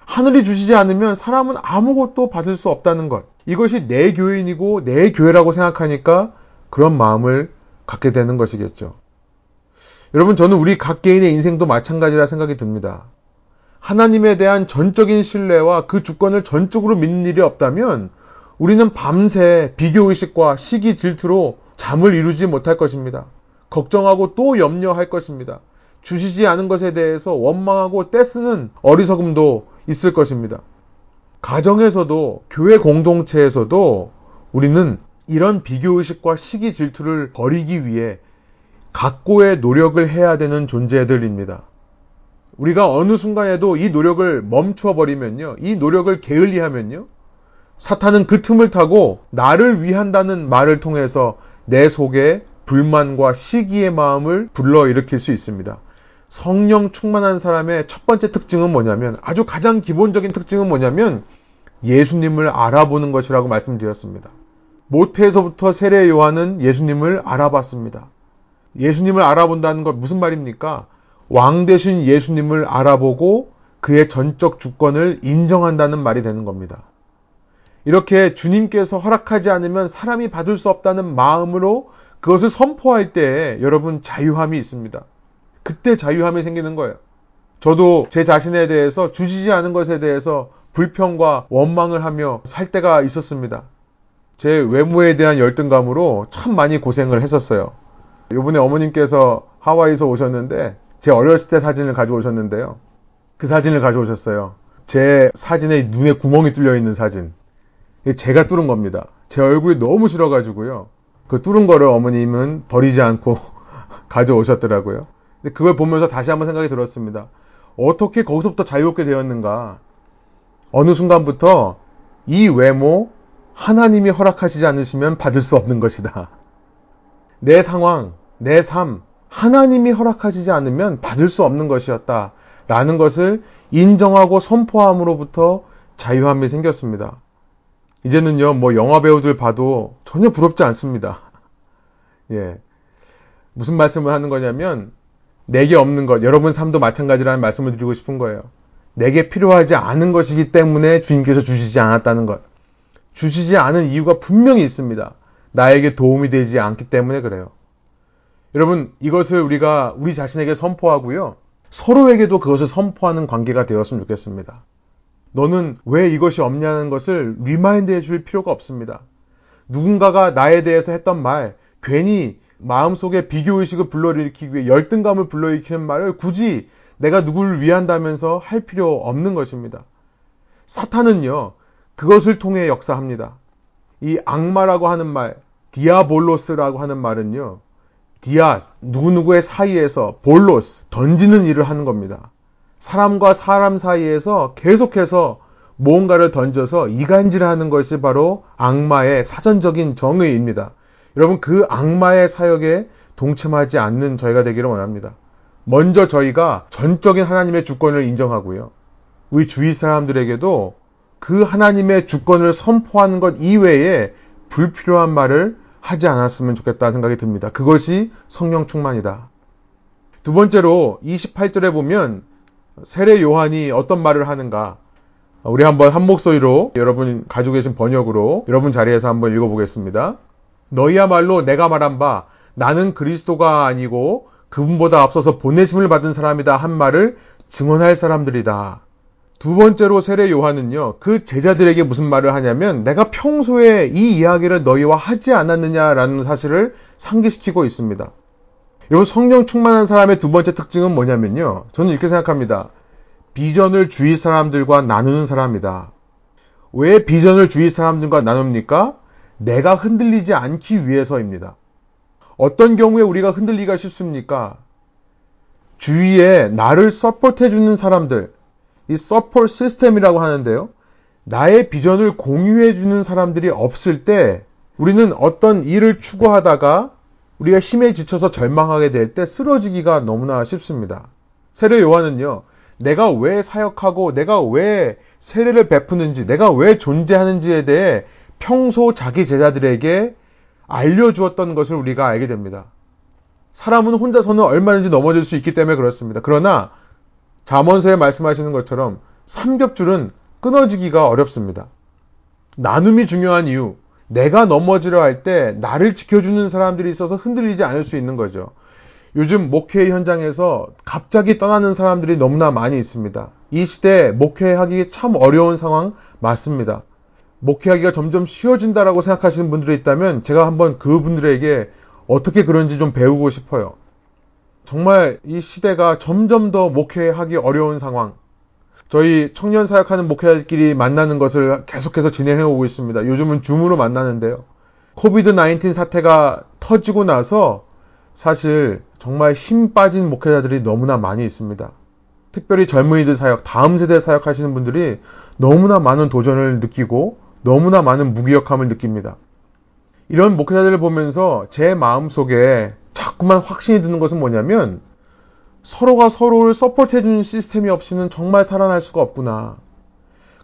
하늘이 주시지 않으면 사람은 아무것도 받을 수 없다는 것. 이것이 내 교인이고 내 교회라고 생각하니까 그런 마음을 갖게 되는 것이겠죠. 여러분, 저는 우리 각 개인의 인생도 마찬가지라 생각이 듭니다. 하나님에 대한 전적인 신뢰와 그 주권을 전적으로 믿는 일이 없다면 우리는 밤새 비교의식과 시기 질투로 잠을 이루지 못할 것입니다. 걱정하고 또 염려할 것입니다. 주시지 않은 것에 대해서 원망하고 떼쓰는 어리석음도 있을 것입니다. 가정에서도 교회 공동체에서도 우리는 이런 비교의식과 시기 질투를 버리기 위해 각고의 노력을 해야 되는 존재들입니다. 우리가 어느 순간에도 이 노력을 멈춰 버리면요. 이 노력을 게을리하면요. 사탄은 그 틈을 타고 나를 위한다는 말을 통해서 내 속에 불만과 시기의 마음을 불러일으킬 수 있습니다. 성령 충만한 사람의 첫 번째 특징은 뭐냐면 아주 가장 기본적인 특징은 뭐냐면 예수님을 알아보는 것이라고 말씀드렸습니다. 모태에서부터 세례 요한은 예수님을 알아봤습니다. 예수님을 알아본다는 것 무슨 말입니까? 왕 대신 예수님을 알아보고 그의 전적 주권을 인정한다는 말이 되는 겁니다. 이렇게 주님께서 허락하지 않으면 사람이 받을 수 없다는 마음으로 그것을 선포할 때 여러분 자유함이 있습니다. 그때 자유함이 생기는 거예요. 저도 제 자신에 대해서 주시지 않은 것에 대해서 불평과 원망을 하며 살 때가 있었습니다. 제 외모에 대한 열등감으로 참 많이 고생을 했었어요. 이번에 어머님께서 하와이에서 오셨는데 제 어렸을 때 사진을 가져오셨는데요. 그 사진을 가져오셨어요. 제 사진에 눈에 구멍이 뚫려 있는 사진. 제가 뚫은 겁니다. 제 얼굴이 너무 싫어가지고요. 그 뚫은 거를 어머님은 버리지 않고 가져오셨더라고요. 근데 그걸 보면서 다시 한번 생각이 들었습니다. 어떻게 거기서부터 자유롭게 되었는가? 어느 순간부터 이 외모 하나님이 허락하시지 않으시면 받을 수 없는 것이다. 내 상황, 내 삶, 하나님이 허락하시지 않으면 받을 수 없는 것이었다. 라는 것을 인정하고 선포함으로부터 자유함이 생겼습니다. 이제는요, 뭐 영화 배우들 봐도 전혀 부럽지 않습니다. 예. 무슨 말씀을 하는 거냐면, 내게 없는 것, 여러분 삶도 마찬가지라는 말씀을 드리고 싶은 거예요. 내게 필요하지 않은 것이기 때문에 주님께서 주시지 않았다는 것. 주시지 않은 이유가 분명히 있습니다. 나에게 도움이 되지 않기 때문에 그래요. 여러분, 이것을 우리가 우리 자신에게 선포하고요. 서로에게도 그것을 선포하는 관계가 되었으면 좋겠습니다. 너는 왜 이것이 없냐는 것을 remind 해줄 필요가 없습니다. 누군가가 나에 대해서 했던 말, 괜히 마음속에 비교의식을 불러일으키기 위해 열등감을 불러일으키는 말을 굳이 내가 누구를 위한다면서 할 필요 없는 것입니다. 사탄은요, 그것을 통해 역사합니다. 이 악마라고 하는 말, 디아볼로스라고 하는 말은요, 디아, 누구누구의 사이에서 볼로스, 던지는 일을 하는 겁니다. 사람과 사람 사이에서 계속해서 무언가를 던져서 이간질하는 것이 바로 악마의 사전적인 정의입니다. 여러분 그 악마의 사역에 동참하지 않는 저희가 되기를 원합니다. 먼저 저희가 전적인 하나님의 주권을 인정하고요. 우리 주위 사람들에게도 그 하나님의 주권을 선포하는 것 이외에 불필요한 말을 하지 않았으면 좋겠다 생각이 듭니다. 그것이 성령 충만이다. 두 번째로 28절에 보면 세례 요한이 어떤 말을 하는가? 우리 한번 한 목소리로 여러분 가지고 계신 번역으로 여러분 자리에서 한번 읽어보겠습니다. 너희야말로 내가 말한 바 나는 그리스도가 아니고 그분보다 앞서서 보내심을 받은 사람이다 한 말을 증언할 사람들이다. 두 번째로 세례 요한은요, 그 제자들에게 무슨 말을 하냐면, 내가 평소에 이 이야기를 너희와 하지 않았느냐라는 사실을 상기시키고 있습니다. 여러분 성령 충만한 사람의 두 번째 특징은 뭐냐면요. 저는 이렇게 생각합니다. 비전을 주위 사람들과 나누는 사람이다. 왜 비전을 주위 사람들과 나눕니까? 내가 흔들리지 않기 위해서입니다. 어떤 경우에 우리가 흔들리가 쉽습니까? 주위에 나를 support해주는 사람들, 이 support 시스템이라고 하는데요. 나의 비전을 공유해주는 사람들이 없을 때 우리는 어떤 일을 추구하다가 우리가 힘에 지쳐서 절망하게 될 때 쓰러지기가 너무나 쉽습니다. 세례 요한은요, 내가 왜 사역하고 내가 왜 세례를 베푸는지, 내가 왜 존재하는지에 대해 평소 자기 제자들에게 알려주었던 것을 우리가 알게 됩니다. 사람은 혼자서는 얼마든지 넘어질 수 있기 때문에 그렇습니다. 그러나 잠언서에 말씀하시는 것처럼 삼겹줄은 끊어지기가 어렵습니다. 나눔이 중요한 이유, 내가 넘어지려 할 때 나를 지켜주는 사람들이 있어서 흔들리지 않을 수 있는 거죠. 요즘 목회 현장에서 갑자기 떠나는 사람들이 너무나 많이 있습니다. 이 시대에 목회하기 참 어려운 상황 맞습니다. 목회하기가 점점 쉬워진다라고 생각하시는 분들이 있다면 제가 한번 그분들에게 어떻게 그런지 좀 배우고 싶어요. 정말 이 시대가 점점 더 목회하기 어려운 상황. 저희 청년 사역하는 목회자들끼리 만나는 것을 계속해서 진행해 오고 있습니다. 요즘은 줌으로 만나는데요. 코비드 19 사태가 터지고 나서 사실 정말 힘 빠진 목회자들이 너무나 많이 있습니다. 특별히 젊은이들 사역, 다음 세대 사역하시는 분들이 너무나 많은 도전을 느끼고 너무나 많은 무기력함을 느낍니다. 이런 목회자들을 보면서 제 마음속에 자꾸만 확신이 드는 것은 뭐냐면 서로가 서로를 support해주는 시스템이 없이는 정말 살아날 수가 없구나.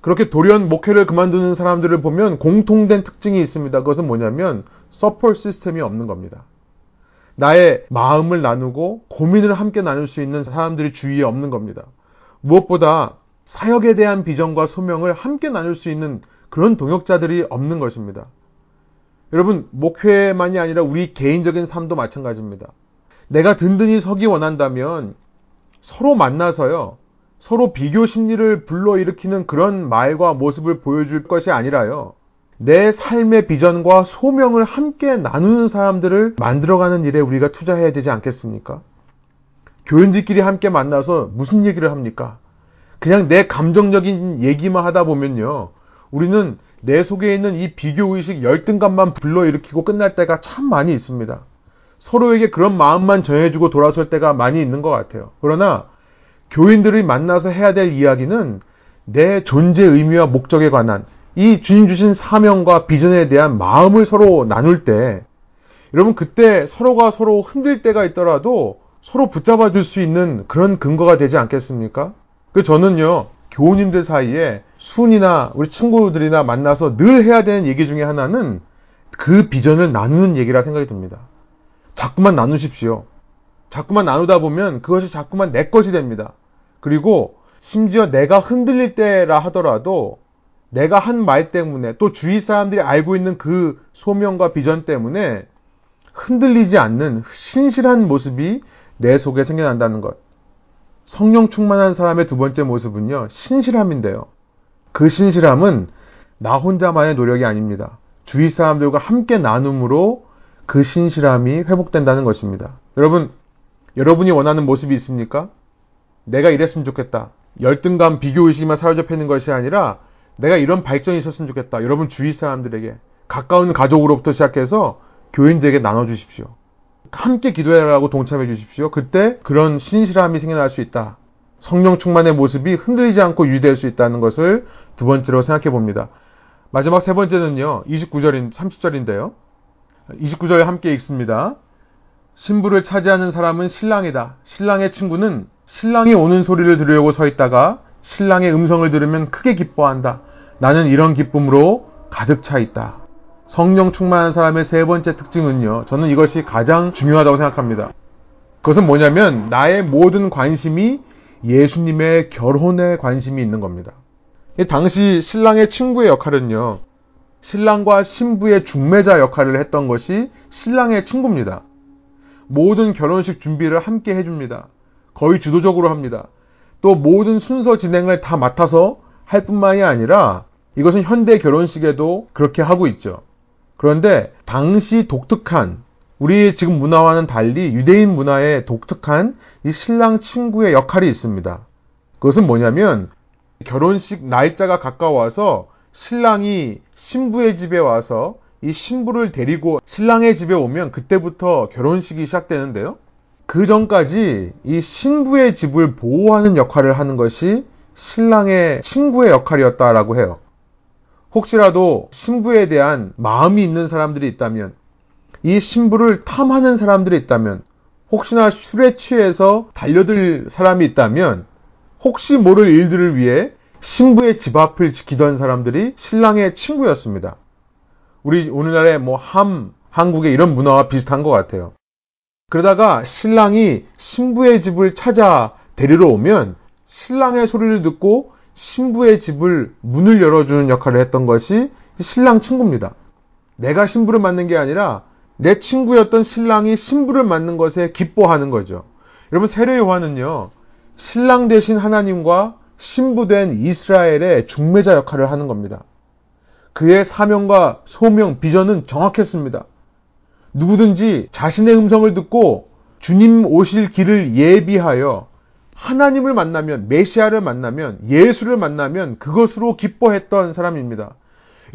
그렇게 돌연 목회를 그만두는 사람들을 보면 공통된 특징이 있습니다. 그것은 뭐냐면 support 시스템이 없는 겁니다. 나의 마음을 나누고 고민을 함께 나눌 수 있는 사람들이 주위에 없는 겁니다. 무엇보다 사역에 대한 비전과 소명을 함께 나눌 수 있는 그런 동역자들이 없는 것입니다. 여러분, 목회만이 아니라 우리 개인적인 삶도 마찬가지입니다. 내가 든든히 서기 원한다면 서로 만나서요, 서로 비교 심리를 불러일으키는 그런 말과 모습을 보여줄 것이 아니라요, 내 삶의 비전과 소명을 함께 나누는 사람들을 만들어가는 일에 우리가 투자해야 되지 않겠습니까? 교인들끼리 함께 만나서 무슨 얘기를 합니까? 그냥 내 감정적인 얘기만 하다 보면요. 우리는 내 속에 있는 이 비교의식 열등감만 불러일으키고 끝날 때가 참 많이 있습니다. 서로에게 그런 마음만 전해주고 돌아설 때가 많이 있는 것 같아요. 그러나 교인들이 만나서 해야 될 이야기는 내 존재 의미와 목적에 관한 이 주님 주신 사명과 비전에 대한 마음을 서로 나눌 때 여러분 그때 서로가 서로 흔들 때가 있더라도 서로 붙잡아 줄 수 있는 그런 근거가 되지 않겠습니까? 그 저는요 교우님들 사이에 순이나 우리 친구들이나 만나서 늘 해야 되는 얘기 중에 하나는 그 비전을 나누는 얘기라 생각이 듭니다. 자꾸만 나누십시오. 자꾸만 나누다 보면 그것이 자꾸만 내 것이 됩니다. 그리고 심지어 내가 흔들릴 때라 하더라도 내가 한 말 때문에 또 주위 사람들이 알고 있는 그 소명과 비전 때문에 흔들리지 않는 신실한 모습이 내 속에 생겨난다는 것. 성령 충만한 사람의 두 번째 모습은요, 신실함인데요. 그 신실함은 나 혼자만의 노력이 아닙니다. 주위 사람들과 함께 나눔으로 그 신실함이 회복된다는 것입니다. 여러분, 여러분이 원하는 모습이 있습니까? 내가 이랬으면 좋겠다. 열등감, 비교의식만 사로잡혀 있는 것이 아니라 내가 이런 발전이 있었으면 좋겠다. 여러분 주위 사람들에게 가까운 가족으로부터 시작해서 교인들에게 나눠주십시오. 함께 기도해라고 동참해 주십시오. 그때 그런 신실함이 생겨날 수 있다. 성령 충만의 모습이 흔들리지 않고 유지될 수 있다는 것을 두 번째로 생각해 봅니다. 마지막 세 번째는요. 29절인 30절인데요. 29절 함께 읽습니다. 신부를 차지하는 사람은 신랑이다. 신랑의 친구는 신랑이 오는 소리를 들으려고 서 있다가 신랑의 음성을 들으면 크게 기뻐한다. 나는 이런 기쁨으로 가득 차 있다. 성령 충만한 사람의 세 번째 특징은요. 저는 이것이 가장 중요하다고 생각합니다. 그것은 뭐냐면 나의 모든 관심이 예수님의 결혼에 관심이 있는 겁니다. 당시 신랑의 친구의 역할은요. 신랑과 신부의 중매자 역할을 했던 것이 신랑의 친구입니다. 모든 결혼식 준비를 함께 해줍니다. 거의 주도적으로 합니다. 또 모든 순서 진행을 다 맡아서 할 뿐만이 아니라 이것은 현대 결혼식에도 그렇게 하고 있죠. 그런데 당시 독특한 우리 지금 문화와는 달리 유대인 문화에 독특한 이 신랑 친구의 역할이 있습니다. 그것은 뭐냐면 결혼식 날짜가 가까워서 신랑이 신부의 집에 와서 이 신부를 데리고 신랑의 집에 오면 그때부터 결혼식이 시작되는데요. 그 전까지 이 신부의 집을 보호하는 역할을 하는 것이 신랑의 친구의 역할이었다라고 해요. 혹시라도 신부에 대한 마음이 있는 사람들이 있다면, 이 신부를 탐하는 사람들이 있다면, 혹시나 술에 취해서 달려들 사람이 있다면, 혹시 모를 일들을 위해 신부의 집 앞을 지키던 사람들이 신랑의 친구였습니다. 우리 오늘날의 뭐 함, 한국의 이런 문화와 비슷한 것 같아요. 그러다가 신랑이 신부의 집을 찾아 데리러 오면 신랑의 소리를 듣고 신부의 집을 문을 열어주는 역할을 했던 것이 신랑 친구입니다. 내가 신부를 만난 게 아니라 내 친구였던 신랑이 신부를 만난 것에 기뻐하는 거죠. 여러분 세례 요한은요. 신랑 대신 하나님과 신부된 이스라엘의 중매자 역할을 하는 겁니다. 그의 사명과 소명, 비전은 정확했습니다. 누구든지 자신의 음성을 듣고 주님 오실 길을 예비하여 하나님을 만나면, 메시아를 만나면, 예수를 만나면 그것으로 기뻐했던 사람입니다.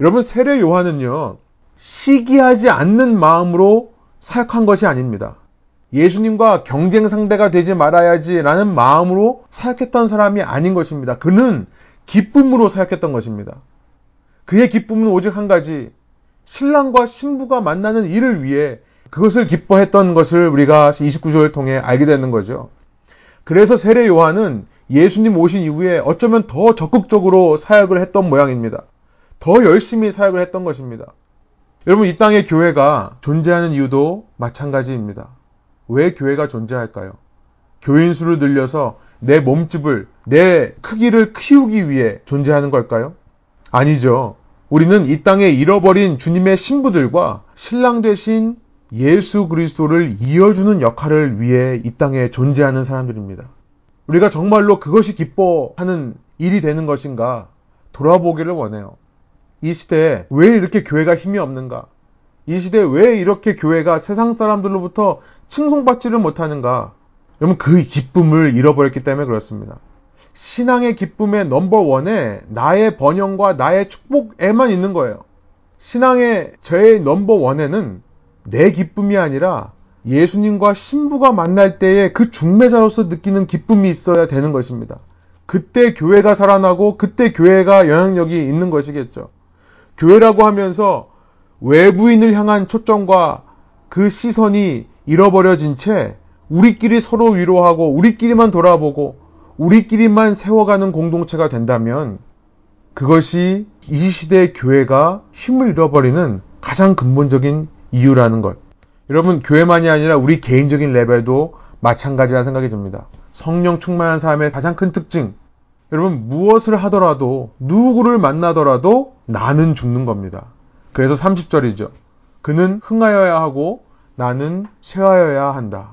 여러분, 세례 요한은요, 시기하지 않는 마음으로 사역한 것이 아닙니다. 예수님과 경쟁 상대가 되지 말아야지라는 마음으로 사역했던 사람이 아닌 것입니다. 그는 기쁨으로 사역했던 것입니다. 그의 기쁨은 오직 한 가지, 신랑과 신부가 만나는 일을 위해 그것을 기뻐했던 것을 우리가 29절을 통해 알게 되는 거죠. 그래서 세례 요한은 예수님 오신 이후에 어쩌면 더 적극적으로 사역을 했던 모양입니다. 더 열심히 사역을 했던 것입니다. 여러분, 이 땅에 교회가 존재하는 이유도 마찬가지입니다. 왜 교회가 존재할까요? 교인 수를 늘려서 내 몸집을, 내 크기를 키우기 위해 존재하는 걸까요? 아니죠. 우리는 이 땅에 잃어버린 주님의 신부들과 신랑 되신 예수 그리스도를 이어주는 역할을 위해 이 땅에 존재하는 사람들입니다. 우리가 정말로 그것이 기뻐하는 일이 되는 것인가 돌아보기를 원해요. 이 시대에 왜 이렇게 교회가 힘이 없는가? 이 시대에 왜 이렇게 교회가 세상 사람들로부터 칭송받지를 못하는가? 여러분 그 기쁨을 잃어버렸기 때문에 그렇습니다. 신앙의 기쁨의 넘버원에 나의 번영과 나의 축복에만 있는 거예요. 신앙의 저의 넘버원에는 내 기쁨이 아니라 예수님과 신부가 만날 때에 그 중매자로서 느끼는 기쁨이 있어야 되는 것입니다. 그때 교회가 살아나고 그때 교회가 영향력이 있는 것이겠죠. 교회라고 하면서 외부인을 향한 초점과 그 시선이 잃어버려진 채 우리끼리 서로 위로하고 우리끼리만 돌아보고 우리끼리만 세워가는 공동체가 된다면 그것이 이 시대의 교회가 힘을 잃어버리는 가장 근본적인 이유라는 것. 여러분, 교회만이 아니라 우리 개인적인 레벨도 마찬가지라 생각이 듭니다. 성령 충만한 삶의 가장 큰 특징. 여러분, 무엇을 하더라도, 누구를 만나더라도 나는 죽는 겁니다. 그래서 30절이죠. 그는 흥하여야 하고 나는 쇠하여야 한다.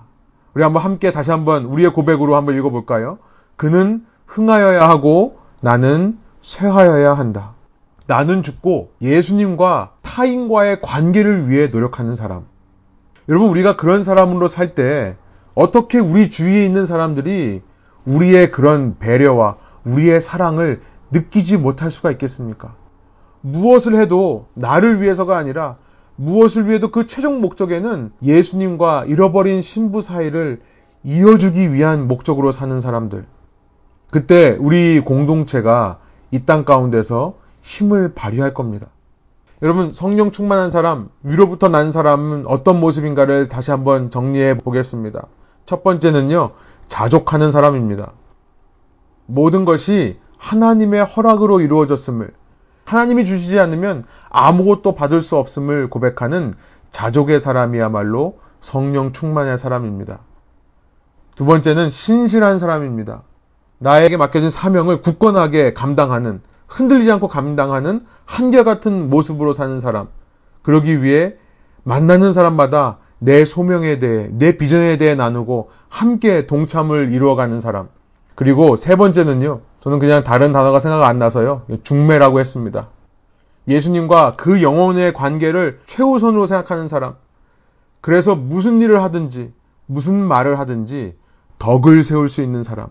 우리 한번 함께 다시 한번 우리의 고백으로 한번 읽어볼까요? 그는 흥하여야 하고 나는 쇠하여야 한다. 나는 죽고 예수님과 타인과의 관계를 위해 노력하는 사람. 여러분, 우리가 그런 사람으로 살 때 어떻게 우리 주위에 있는 사람들이 우리의 그런 배려와 우리의 사랑을 느끼지 못할 수가 있겠습니까? 무엇을 해도 나를 위해서가 아니라 무엇을 위해도 그 최종 목적에는 예수님과 잃어버린 신부 사이를 이어주기 위한 목적으로 사는 사람들. 그때 우리 공동체가 이 땅 가운데서 힘을 발휘할 겁니다. 여러분, 성령 충만한 사람, 위로부터 난 사람은 어떤 모습인가를 다시 한번 정리해 보겠습니다. 첫 번째는요, 자족하는 사람입니다. 모든 것이 하나님의 허락으로 이루어졌음을, 하나님이 주시지 않으면 아무것도 받을 수 없음을 고백하는 자족의 사람이야말로 성령 충만의 사람입니다. 두 번째는 신실한 사람입니다. 나에게 맡겨진 사명을 굳건하게 감당하는 흔들리지 않고 감당하는 한결같은 모습으로 사는 사람. 그러기 위해 만나는 사람마다 내 소명에 대해, 내 비전에 대해 나누고 함께 동참을 이루어가는 사람. 그리고 세 번째는요. 저는 그냥 다른 단어가 생각 안 나서요. 중매라고 했습니다. 예수님과 그 영혼의 관계를 최우선으로 생각하는 사람. 그래서 무슨 일을 하든지, 무슨 말을 하든지 덕을 세울 수 있는 사람.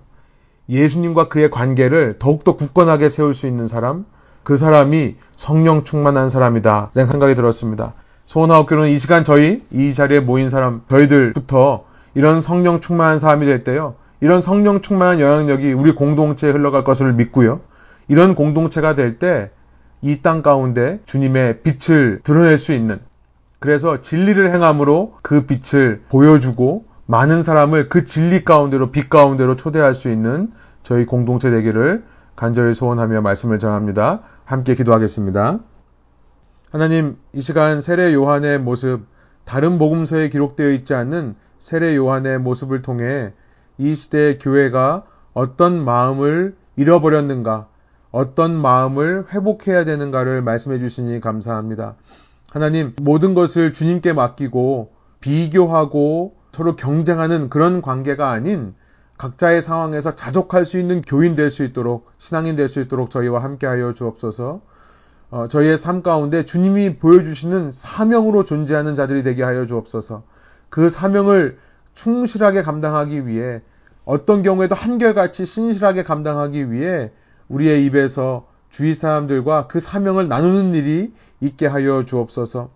예수님과 그의 관계를 더욱더 굳건하게 세울 수 있는 사람, 그 사람이 성령 충만한 사람이다. 생각이 들었습니다. 소원하옵교는 이 시간 저희, 이 자리에 모인 사람, 저희들부터 이런 성령 충만한 사람이 될 때요. 이런 성령 충만한 영향력이 우리 공동체에 흘러갈 것을 믿고요. 이런 공동체가 될 때 이 땅 가운데 주님의 빛을 드러낼 수 있는 그래서 진리를 행함으로 그 빛을 보여주고 많은 사람을 그 진리 가운데로 빛 가운데로 초대할 수 있는 저희 공동체 되기를 간절히 소원하며 말씀을 정합니다. 함께 기도하겠습니다. 하나님, 이 시간 세례 요한의 모습, 다른 복음서에 기록되어 있지 않는 세례 요한의 모습을 통해 이 시대의 교회가 어떤 마음을 잃어버렸는가, 어떤 마음을 회복해야 되는가를 말씀해 주시니 감사합니다. 하나님, 모든 것을 주님께 맡기고 비교하고 서로 경쟁하는 그런 관계가 아닌 각자의 상황에서 자족할 수 있는 교인 될 수 있도록 신앙인 될 수 있도록 저희와 함께하여 주옵소서. 어, 저희의 삶 가운데 주님이 보여주시는 사명으로 존재하는 자들이 되게 하여 주옵소서. 그 사명을 충실하게 감당하기 위해 어떤 경우에도 한결같이 신실하게 감당하기 위해 우리의 입에서 주위 사람들과 그 사명을 나누는 일이 있게 하여 주옵소서.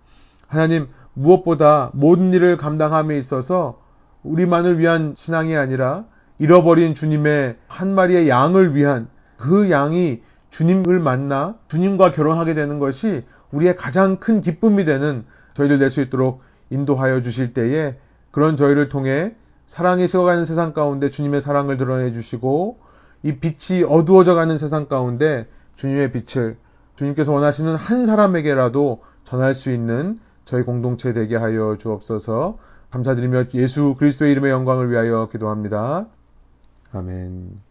하나님, 무엇보다 모든 일을 감당함에 있어서 우리만을 위한 신앙이 아니라 잃어버린 주님의 한 마리의 양을 위한 그 양이 주님을 만나 주님과 결혼하게 되는 것이 우리의 가장 큰 기쁨이 되는 저희들 될 수 있도록 인도하여 주실 때에 그런 저희를 통해 사랑이 식어가는 세상 가운데 주님의 사랑을 드러내 주시고 이 빛이 어두워져 가는 세상 가운데 주님의 빛을 주님께서 원하시는 한 사람에게라도 전할 수 있는 저희 공동체 되게 하여 주옵소서 감사드리며 예수 그리스도의 이름의 영광을 위하여 기도합니다. 아멘.